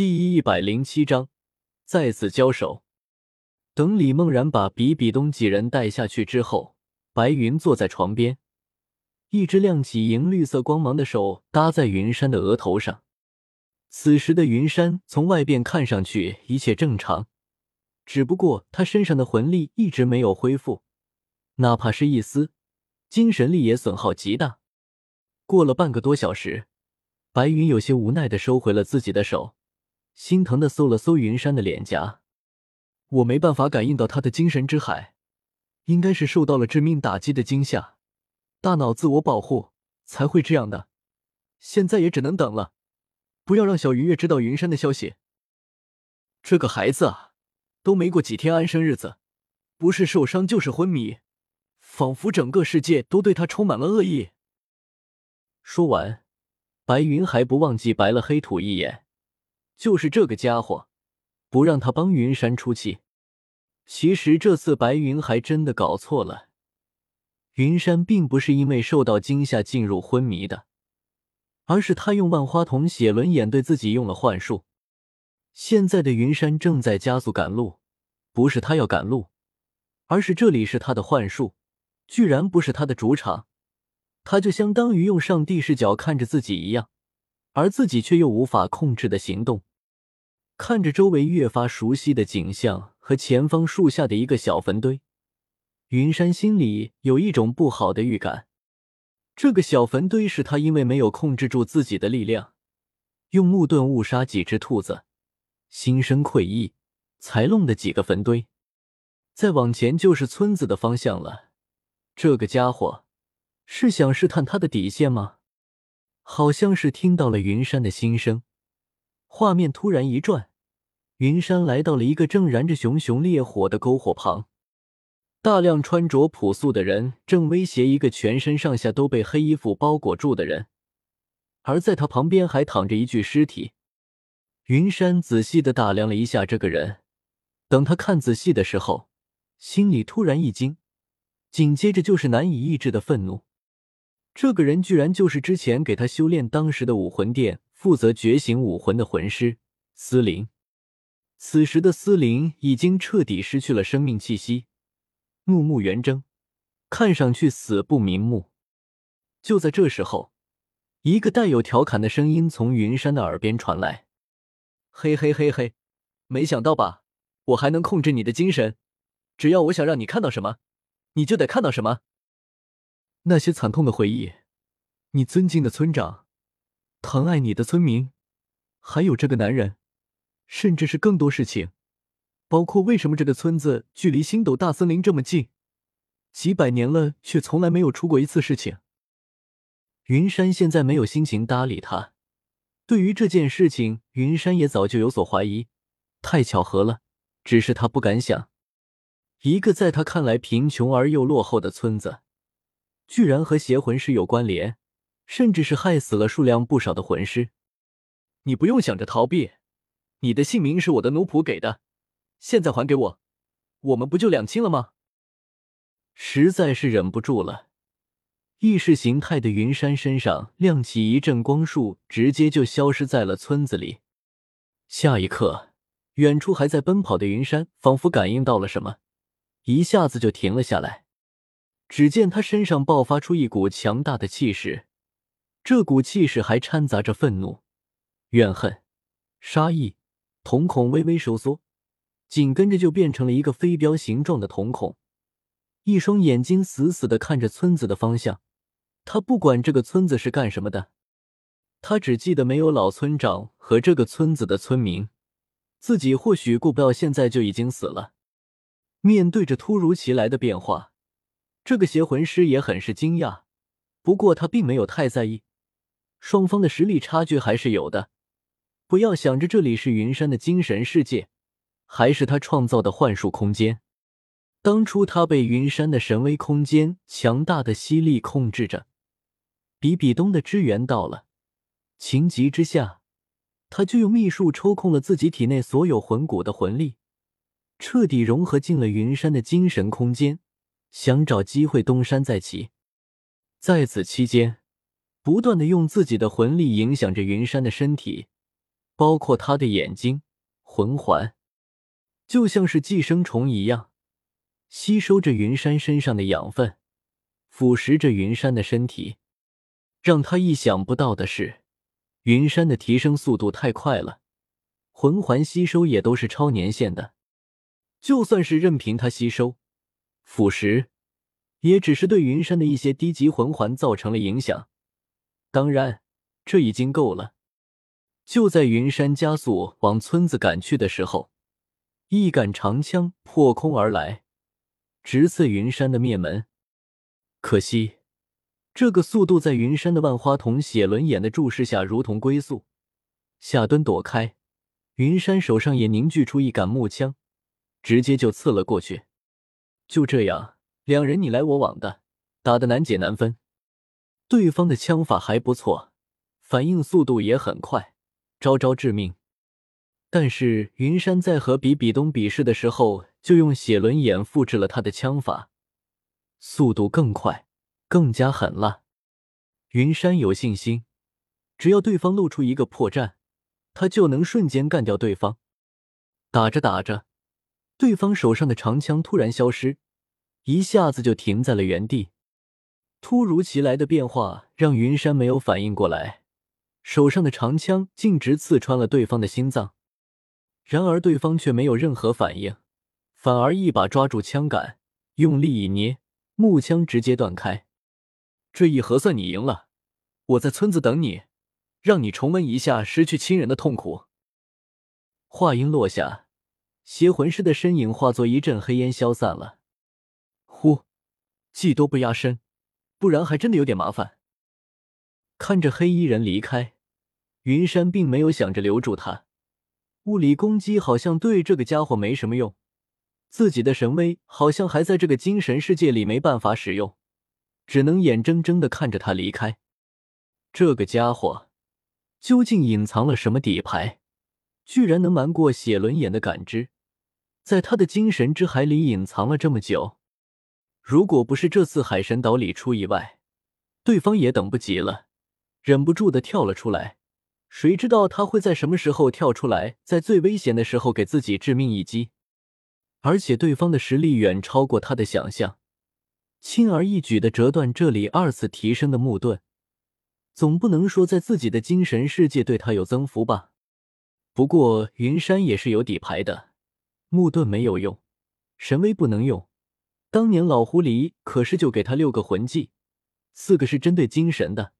第一百零七章再次交手。等李梦然把比比东几人带下去之后，白云坐在床边，一只亮起银绿色光芒的手搭在云山的额头上。此时的云山从外边看上去一切正常，只不过他身上的魂力一直没有恢复，哪怕是一丝，精神力也损耗极大。过了半个多小时，白云有些无奈的收回了自己的手，心疼的搜了搜云山的脸颊。我没办法感应到他的精神之海，应该是受到了致命打击的惊吓，大脑自我保护才会这样的。现在也只能等了。不要让小云月知道云山的消息。这个孩子啊，都没过几天安生日子，不是受伤就是昏迷，仿佛整个世界都对他充满了恶意。说完，白云还不忘记白了黑土一眼，就是这个家伙，不让他帮云山出气。其实这次白云还真的搞错了，云山并不是因为受到惊吓进入昏迷的。而是他用万花筒写轮眼对自己用了幻术。现在的云山正在加速赶路，不是他要赶路，而是这里是他的幻术，居然不是他的主场，他就相当于用上帝视角看着自己一样，而自己却又无法控制的行动。看着周围越发熟悉的景象和前方树下的一个小坟堆，云山心里有一种不好的预感。这个小坟堆是他因为没有控制住自己的力量，用木盾误杀几只兔子，心生愧意才弄的几个坟堆。再往前就是村子的方向了。这个家伙是想试探他的底线吗？好像是听到了云山的心声，画面突然一转，云山来到了一个正燃着熊熊烈火的篝火旁。大量穿着朴素的人正威胁一个全身上下都被黑衣服包裹住的人，而在他旁边还躺着一具尸体。云山仔细的打量了一下这个人，等他看仔细的时候，心里突然一惊，紧接着就是难以抑制的愤怒。这个人居然就是之前给他修炼当时的武魂殿负责觉醒武魂的魂师司灵。此时的司灵已经彻底失去了生命气息。怒目圆睁，看上去死不瞑目。就在这时候，一个带有调侃的声音从云山的耳边传来：“嘿嘿嘿嘿，没想到吧？我还能控制你的精神，只要我想让你看到什么，你就得看到什么。那些惨痛的回忆，你尊敬的村长，疼爱你的村民，还有这个男人，甚至是更多事情。”包括为什么这个村子距离星斗大森林这么近，几百年了却从来没有出过一次事情。云山现在没有心情搭理他。对于这件事情，云山也早就有所怀疑。太巧合了，只是他不敢想，一个在他看来贫穷而又落后的村子，居然和邪魂师有关联，甚至是害死了数量不少的魂师。你不用想着逃避，你的姓名是我的奴仆给的。现在还给我，我们不就两清了吗？实在是忍不住了。意识形态的云山身上亮起一阵光束，直接就消失在了村子里。下一刻，远处还在奔跑的云山仿佛感应到了什么，一下子就停了下来。只见他身上爆发出一股强大的气势，这股气势还掺杂着愤怒、怨恨、杀意，瞳孔微微收缩。紧跟着就变成了一个飞镖形状的瞳孔，一双眼睛死死的看着村子的方向。他不管这个村子是干什么的，他只记得没有老村长和这个村子的村民，自己或许过不到现在就已经死了。面对着突如其来的变化，这个邪魂师也很是惊讶，不过他并没有太在意，双方的实力差距还是有的。不要想着这里是云山的精神世界。还是他创造的幻术空间。当初他被云山的神威空间强大的吸力控制着，比比东的支援到了，情急之下，他就用秘术抽空了自己体内所有魂骨的魂力，彻底融合进了云山的精神空间，想找机会东山再起。在此期间，不断的用自己的魂力影响着云山的身体。包括他的眼睛、魂环，就像是寄生虫一样，吸收着云山身上的养分，腐蚀着云山的身体。让他意想不到的是，云山的提升速度太快了，魂环吸收也都是超年限的。就算是任凭他吸收、腐蚀，也只是对云山的一些低级魂环造成了影响。当然，这已经够了。就在云山加速往村子赶去的时候，一杆长枪破空而来，直刺云山的面门。可惜。这个速度在云山的万花筒写轮眼的注视下，如同龟速，下蹲躲开。云山手上也凝聚出一杆木枪，直接就刺了过去。就这样，两人你来我往的，打得难解难分。对方的枪法还不错，反应速度也很快，招招致命。但是云山在和比比东比试的时候，就用写轮眼复制了他的枪法，速度更快。更加狠辣，云山有信心，只要对方露出一个破绽，他就能瞬间干掉对方。打着打着，对方手上的长枪突然消失，一下子就停在了原地。突如其来的变化让云山没有反应过来，手上的长枪径直刺穿了对方的心脏。然而对方却没有任何反应，反而一把抓住枪杆，用力一捏，木枪直接断开。这一合算你赢了，我在村子等你，让你重温一下失去亲人的痛苦。话音落下，邪魂师的身影化作一阵黑烟消散了。呼，技多不压身，不然还真的有点麻烦。看着黑衣人离开，云山并没有想着留住他。物理攻击好像对这个家伙没什么用，自己的神威好像还在这个精神世界里没办法使用。只能眼睁睁的看着他离开。这个家伙究竟隐藏了什么底牌？居然能瞒过写轮眼的感知，在他的精神之海里隐藏了这么久。如果不是这次海神岛里出意外，对方也等不及了，忍不住的跳了出来。谁知道他会在什么时候跳出来，在最危险的时候给自己致命一击？而且对方的实力远超过他的想象。轻而易举的折断这里二次提升的木盾，总不能说在自己的精神世界对他有增幅吧？不过云山也是有底牌的，木盾没有用，神威不能用。当年老狐狸可是就给他六个魂技，四个是针对精神的，